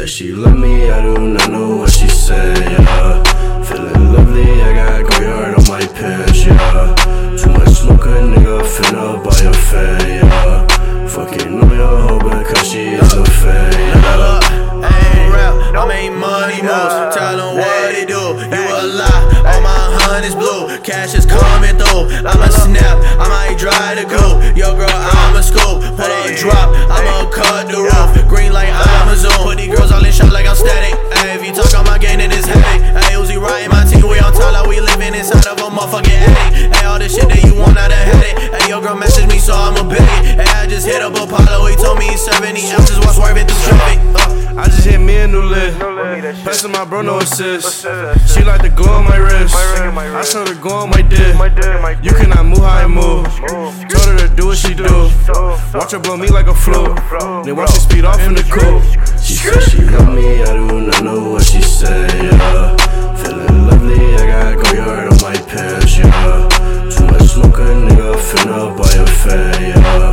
me, I do not know what she say, yeah. Feeling lovely, I got Goyard on my pitch, yeah. Too much smoke, a nigga finna buy a fay, yeah. Fucking know your hoe because she is a fay, yeah. I make money moves. Tell them what it do. You a lie, all my honey's blue. Cash is coming through. I'ma snap, I might dry the glue. Yo, girl, I'ma want, I done had it. Hey, your girl messaged me, so I'ma beg it. Hey, I just hit up Apollo, he told me he's 70 ounces while swerving through traffic. Uh. I just hit me a new lit. Passing my bro, no assist. She like to go on my wrist. I told her go on my dick. You cannot move how I move. Told her to do what she do. Watch her blow me like a flute. Then watch her speed off in the coupe. She said she love finna up a fair.